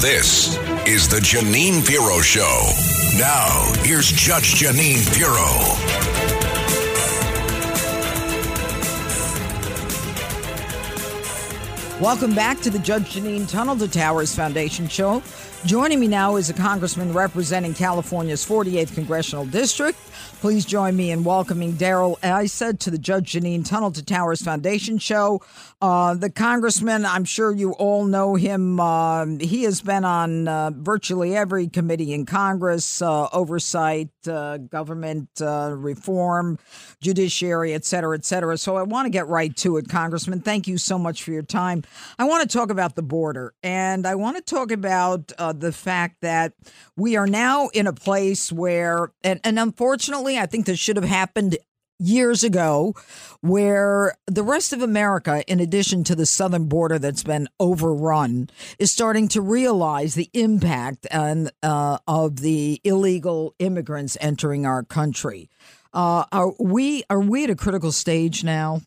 This is the Jeanine Pirro Show. Now, here's Judge Jeanine Pirro. Welcome back to the Judge Jeanine Tunnel to Towers Foundation show. Joining me now is a congressman representing California's 48th congressional district. Please join me in welcoming Darrell Issa to the Judge Jeanine Tunnel to Towers Foundation show. Uh, the congressman, I'm sure you all know him. Uh, he has been on uh, virtually every committee in Congress, uh, oversight, uh, government uh, reform, judiciary, et cetera, et cetera. So I want to get right to it, Congressman. Thank you so much for your time. I want to talk about the border, and I want to talk about the fact that we are now in a place where, and, and unfortunately, I think this should have happened years ago where the rest of America, in addition to the southern border that's been overrun, is starting to realize the impact and, uh, of the illegal immigrants entering our country. Uh, are we are we at a critical stage now?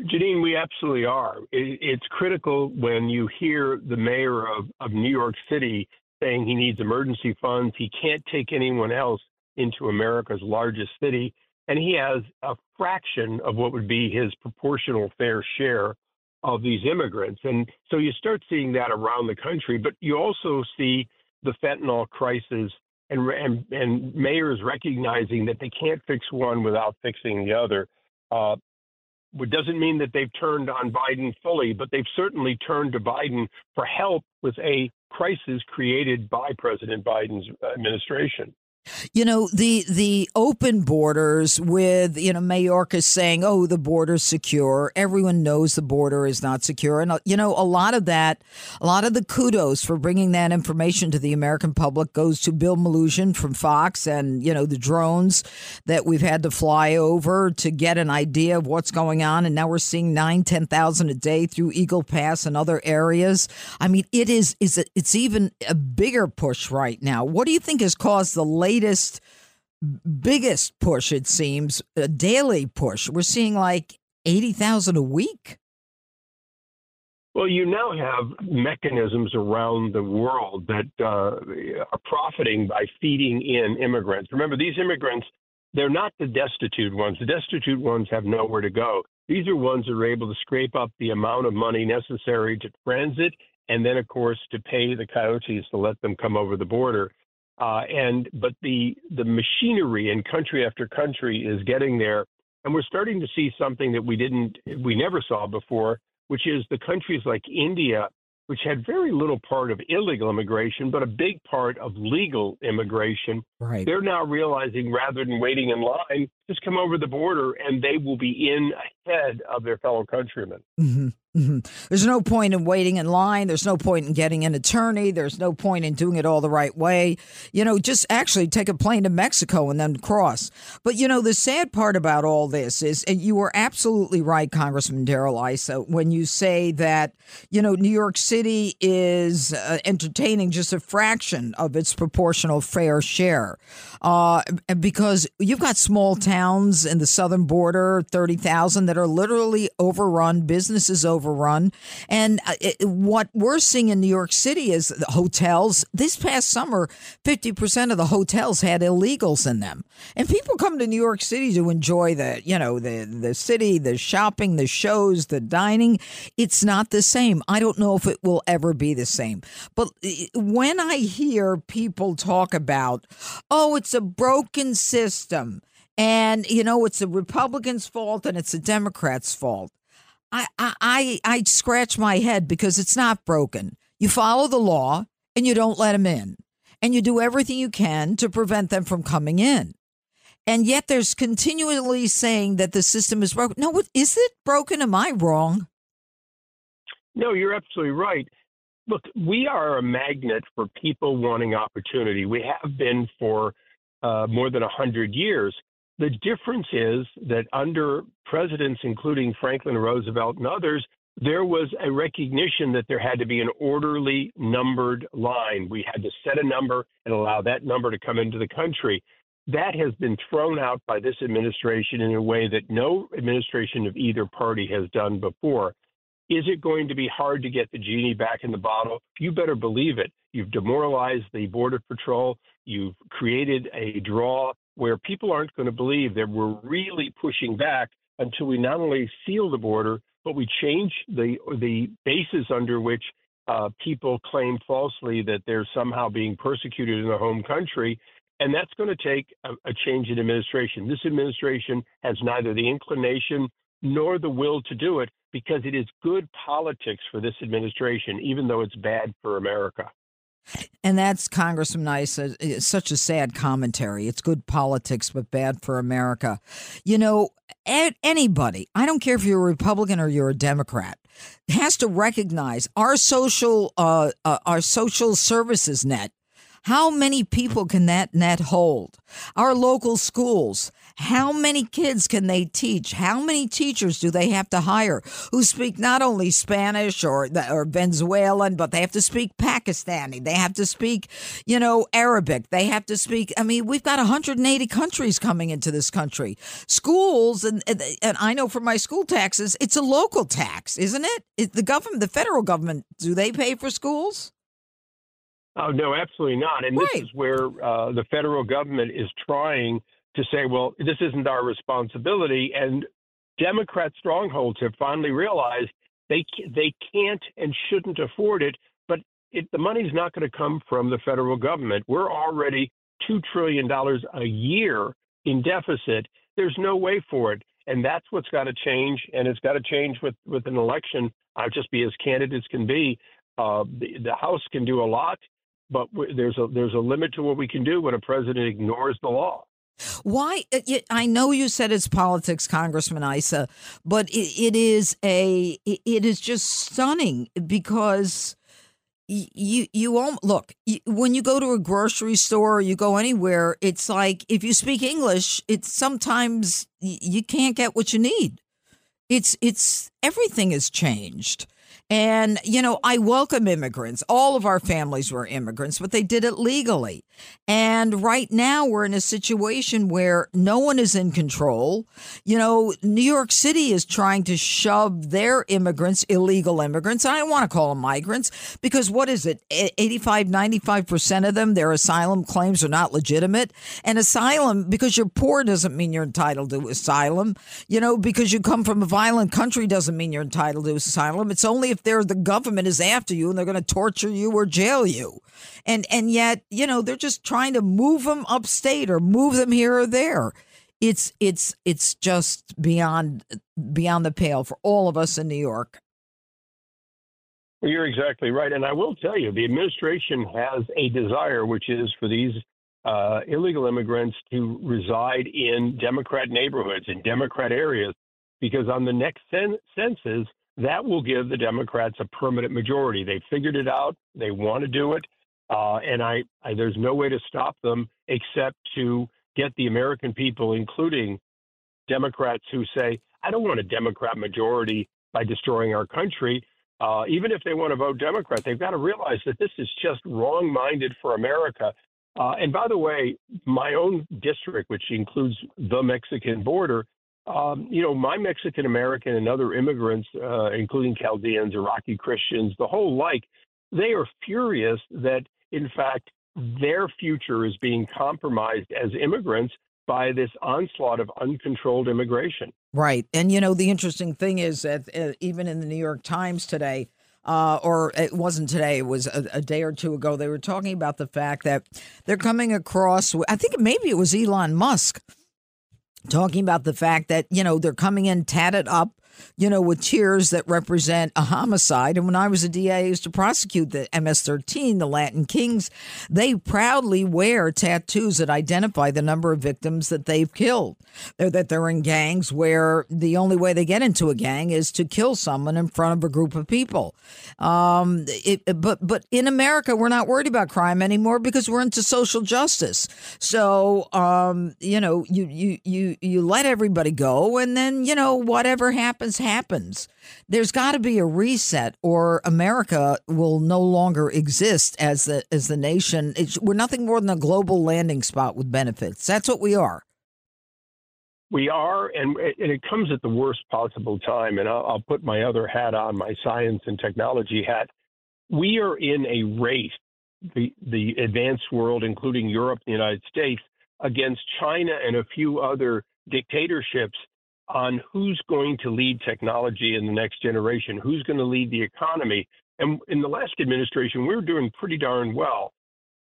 Jeanine, we absolutely are. It's critical when you hear the mayor of, of New York City saying he needs emergency funds. He can't take anyone else into America's largest city, and he has a fraction of what would be his proportional fair share of these immigrants. And so you start seeing that around the country, but you also see the fentanyl crisis and, and, and mayors recognizing that they can't fix one without fixing the other. Uh, it doesn't mean that they've turned on Biden fully, but they've certainly turned to Biden for help with a crisis created by President Biden's administration. You know the the open borders with you know Mayorkas saying, "Oh, the border's secure." Everyone knows the border is not secure, and uh, you know a lot of that, a lot of the kudos for bringing that information to the American public goes to Bill Melugin from Fox, and you know the drones that we've had to fly over to get an idea of what's going on, and now we're seeing nine, ten thousand a day through Eagle Pass and other areas. I mean, it is is it's even a bigger push right now. What do you think has caused the latest latest, biggest push, it seems, a daily push. We're seeing like 80,000 a week. Well, you now have mechanisms around the world that uh, are profiting by feeding in immigrants. Remember, these immigrants, they're not the destitute ones. The destitute ones have nowhere to go. These are ones that are able to scrape up the amount of money necessary to transit and then, of course, to pay the coyotes to let them come over the border. Uh, and but the the machinery in country after country is getting there, and we're starting to see something that we didn't we never saw before, which is the countries like India, which had very little part of illegal immigration, but a big part of legal immigration. Right. They're now realizing rather than waiting in line, just come over the border and they will be in ahead of their fellow countrymen. Mm-hmm. Mm-hmm. There's no point in waiting in line. There's no point in getting an attorney. There's no point in doing it all the right way. You know, just actually take a plane to Mexico and then cross. But, you know, the sad part about all this is, and you were absolutely right, Congressman Darrell Issa, when you say that, you know, New York City is uh, entertaining just a fraction of its proportional fair share. Uh, because you've got small towns in the southern border, 30,000, that are literally overrun, businesses overrun. And uh, it, what we're seeing in New York City is the hotels. This past summer, 50% of the hotels had illegals in them. And people come to New York City to enjoy the, you know, the, the city, the shopping, the shows, the dining. It's not the same. I don't know if it will ever be the same. But uh, when I hear people talk about, oh, it's a broken system, and you know it's the Republicans' fault and it's the Democrats' fault. I, I, I scratch my head because it's not broken. You follow the law and you don't let them in, and you do everything you can to prevent them from coming in. And yet there's continually saying that the system is broken. No, is it broken? Am I wrong? No, you're absolutely right. Look, we are a magnet for people wanting opportunity. We have been for uh, more than 100 years. The difference is that under presidents, including Franklin Roosevelt and others, there was a recognition that there had to be an orderly numbered line. We had to set a number and allow that number to come into the country. That has been thrown out by this administration in a way that no administration of either party has done before. Is it going to be hard to get the genie back in the bottle? You better believe it. You've demoralized the Border Patrol. You've created a draw where people aren't going to believe that we're really pushing back until we not only seal the border, but we change the the basis under which uh, people claim falsely that they're somehow being persecuted in their home country. And that's going to take a, a change in administration. This administration has neither the inclination nor the will to do it because it is good politics for this administration, even though it's bad for America. And that's Congressman Issa. It's such a sad commentary. It's good politics, but bad for America. You know, anybody, I don't care if you're a Republican or you're a Democrat, has to recognize our social, uh, uh, our social services net how many people can that net hold? Our local schools, how many kids can they teach? How many teachers do they have to hire who speak not only Spanish or or Venezuelan, but they have to speak Pakistani. They have to speak, you know, Arabic. They have to speak. I mean, we've got 180 countries coming into this country. Schools, and and I know from my school taxes, it's a local tax, isn't it? it the government, the federal government, do they pay for schools? Oh, no, absolutely not. And right. this is where uh, the federal government is trying to say, well, this isn't our responsibility. And Democrat strongholds have finally realized they they can't and shouldn't afford it. But it, the money's not going to come from the federal government. We're already two trillion dollars a year in deficit. There's no way for it, and that's what's got to change. And it's got to change with with an election. I'll just be as candid as can be. Uh, the, the House can do a lot but there's a there's a limit to what we can do when a president ignores the law. Why? I know you said it's politics, Congressman Issa, but it, it is a it is just stunning because you you won't look when you go to a grocery store or you go anywhere. It's like if you speak English, it's sometimes you can't get what you need. It's it's everything has changed. And, you know, I welcome immigrants. All of our families were immigrants, but they did it legally. And right now we're in a situation where no one is in control. You know, New York City is trying to shove their immigrants, illegal immigrants. I don't want to call them migrants because what is it? 85, 95% of them, their asylum claims are not legitimate. And asylum, because you're poor doesn't mean you're entitled to asylum. You know, because you come from a violent country doesn't mean you're entitled to asylum. It's only if if they're the government is after you and they're going to torture you or jail you. And and yet, you know, they're just trying to move them upstate or move them here or there. It's it's it's just beyond beyond the pale for all of us in New York. Well, you're exactly right. And I will tell you, the administration has a desire, which is for these uh, illegal immigrants to reside in Democrat neighborhoods, in Democrat areas, because on the next census, that will give the Democrats a permanent majority. They figured it out. They want to do it. Uh, and I, I, there's no way to stop them except to get the American people, including Democrats who say, I don't want a Democrat majority by destroying our country. Uh, even if they want to vote Democrat, they've got to realize that this is just wrong minded for America. Uh, and by the way, my own district, which includes the Mexican border, um, you know, my Mexican American and other immigrants, uh, including Chaldeans, Iraqi Christians, the whole like, they are furious that, in fact, their future is being compromised as immigrants by this onslaught of uncontrolled immigration. Right. And, you know, the interesting thing is that uh, even in the New York Times today, uh, or it wasn't today, it was a, a, day or two ago, they were talking about the fact that they're coming across, I think maybe it was Elon Musk talking about the fact that, you know, they're coming in tatted up you know, with tears that represent a homicide. And when I was a DA, I used to prosecute the MS-13, the Latin Kings. They proudly wear tattoos that identify the number of victims that they've killed. They're, that they're in gangs where the only way they get into a gang is to kill someone in front of a group of people. Um, it, but but in America, we're not worried about crime anymore because we're into social justice. So um, you know, you you you you let everybody go, and then you know whatever happens happens. There's got to be a reset, or America will no longer exist as the as the nation. It's, we're nothing more than a global landing spot with benefits. That's what we are. We are, and, and it comes at the worst possible time. And I'll, I'll put my other hat on, my science and technology hat. We are in a race, the, the advanced world, including Europe the United States, against China and a few other dictatorships on who's going to lead technology in the next generation, who's going to lead the economy. And in the last administration, we were doing pretty darn well.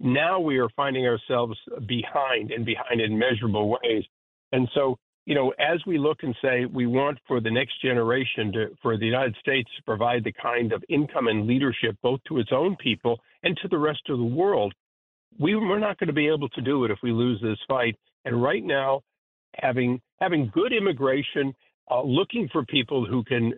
Now we are finding ourselves behind and behind in measurable ways. And so you know, as we look and say we want for the next generation to, for the United States to provide the kind of income and leadership both to its own people and to the rest of the world, we, we're not going to be able to do it if we lose this fight. And right now, having having good immigration, uh, looking for people who can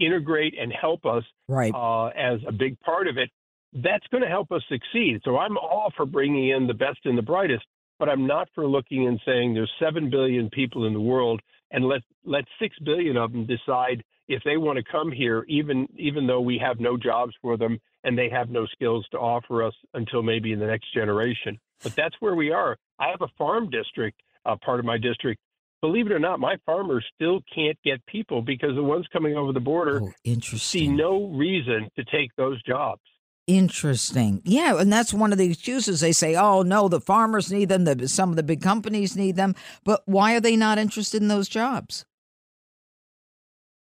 integrate and help us right. uh, as a big part of it, that's going to help us succeed. So I'm all for bringing in the best and the brightest but I'm not for looking and saying there's 7 billion people in the world and let let 6 billion of them decide if they want to come here even even though we have no jobs for them and they have no skills to offer us until maybe in the next generation. But that's where we are. I have a farm district, uh, part of my district. Believe it or not, my farmers still can't get people because the ones coming over the border oh, see no reason to take those jobs. Interesting. Yeah, and that's one of the excuses they say, "Oh no, the farmers need them, the, some of the big companies need them." But why are they not interested in those jobs?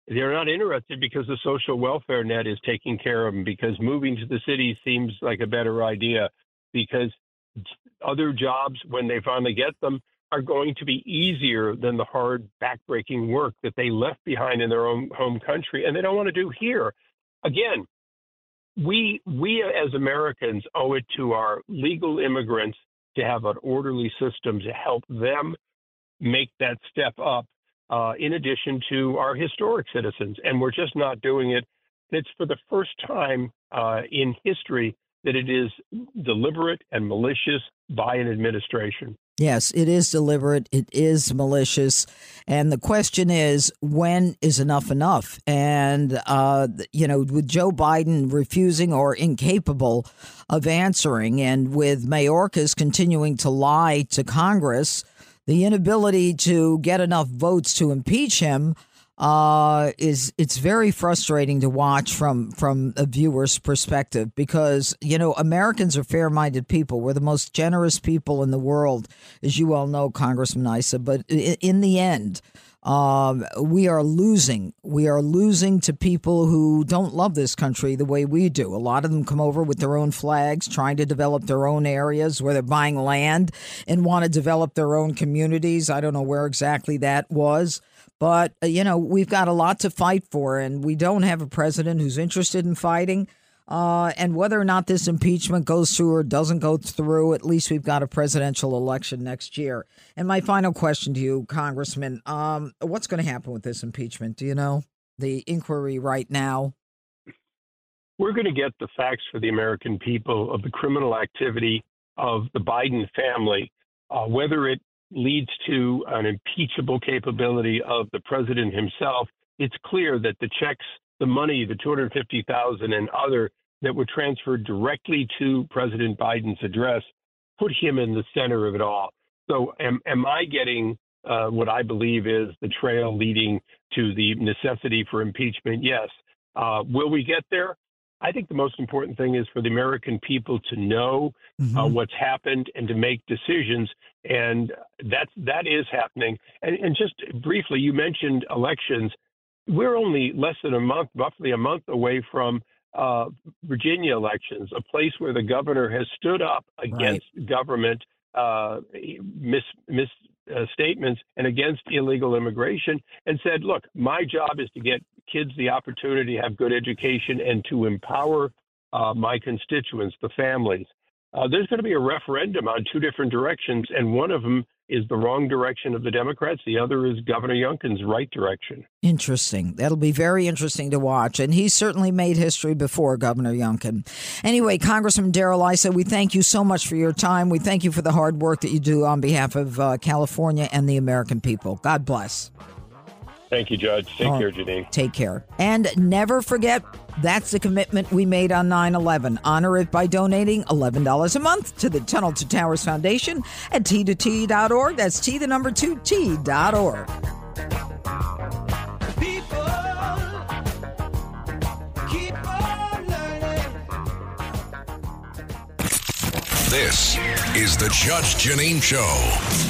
They're not interested because the social welfare net is taking care of them because moving to the city seems like a better idea because other jobs when they finally get them are going to be easier than the hard backbreaking work that they left behind in their own home country and they don't want to do here. Again, we we as Americans owe it to our legal immigrants to have an orderly system to help them make that step up. Uh, in addition to our historic citizens, and we're just not doing it. It's for the first time uh, in history that it is deliberate and malicious by an administration. Yes, it is deliberate. It is malicious. And the question is, when is enough enough? And, uh, you know, with Joe Biden refusing or incapable of answering, and with Mayorkas continuing to lie to Congress, the inability to get enough votes to impeach him uh, is it's very frustrating to watch from from a viewer's perspective because you know Americans are fair-minded people. We're the most generous people in the world, as you all know, Congressman Issa. But in the end. Um, we are losing. We are losing to people who don't love this country the way we do. A lot of them come over with their own flags, trying to develop their own areas where they're buying land and want to develop their own communities. I don't know where exactly that was. But, uh, you know, we've got a lot to fight for, and we don't have a president who's interested in fighting. Uh, and whether or not this impeachment goes through or doesn't go through, at least we've got a presidential election next year. And my final question to you, Congressman um, what's going to happen with this impeachment? Do you know the inquiry right now? We're going to get the facts for the American people of the criminal activity of the Biden family, uh, whether it leads to an impeachable capability of the president himself, it's clear that the checks, the money, the 250,000 and other that were transferred directly to President Biden's address put him in the center of it all. So am, am I getting uh, what I believe is the trail leading to the necessity for impeachment? Yes. Uh, will we get there? I think the most important thing is for the American people to know uh, mm-hmm. uh, what's happened and to make decisions, and that's that is happening. And, and just briefly, you mentioned elections. We're only less than a month, roughly a month away from uh, Virginia elections, a place where the governor has stood up against right. government uh, mis, mis uh, statements and against illegal immigration and said, look, my job is to get kids the opportunity to have good education and to empower uh, my constituents, the families. Uh, there's going to be a referendum on two different directions, and one of them is the wrong direction of the Democrats. The other is Governor Youngkin's right direction. Interesting. That'll be very interesting to watch. And he certainly made history before Governor Youngkin. Anyway, Congressman Darrell Issa, we thank you so much for your time. We thank you for the hard work that you do on behalf of uh, California and the American people. God bless. Thank you, Judge. Take oh, care, Jeanine. Take care. And never forget that's the commitment we made on 9 11. Honor it by donating $11 a month to the Tunnel to Towers Foundation at t2t.org. That's T, the number 2, T.org. This is the Judge Jeanine Show.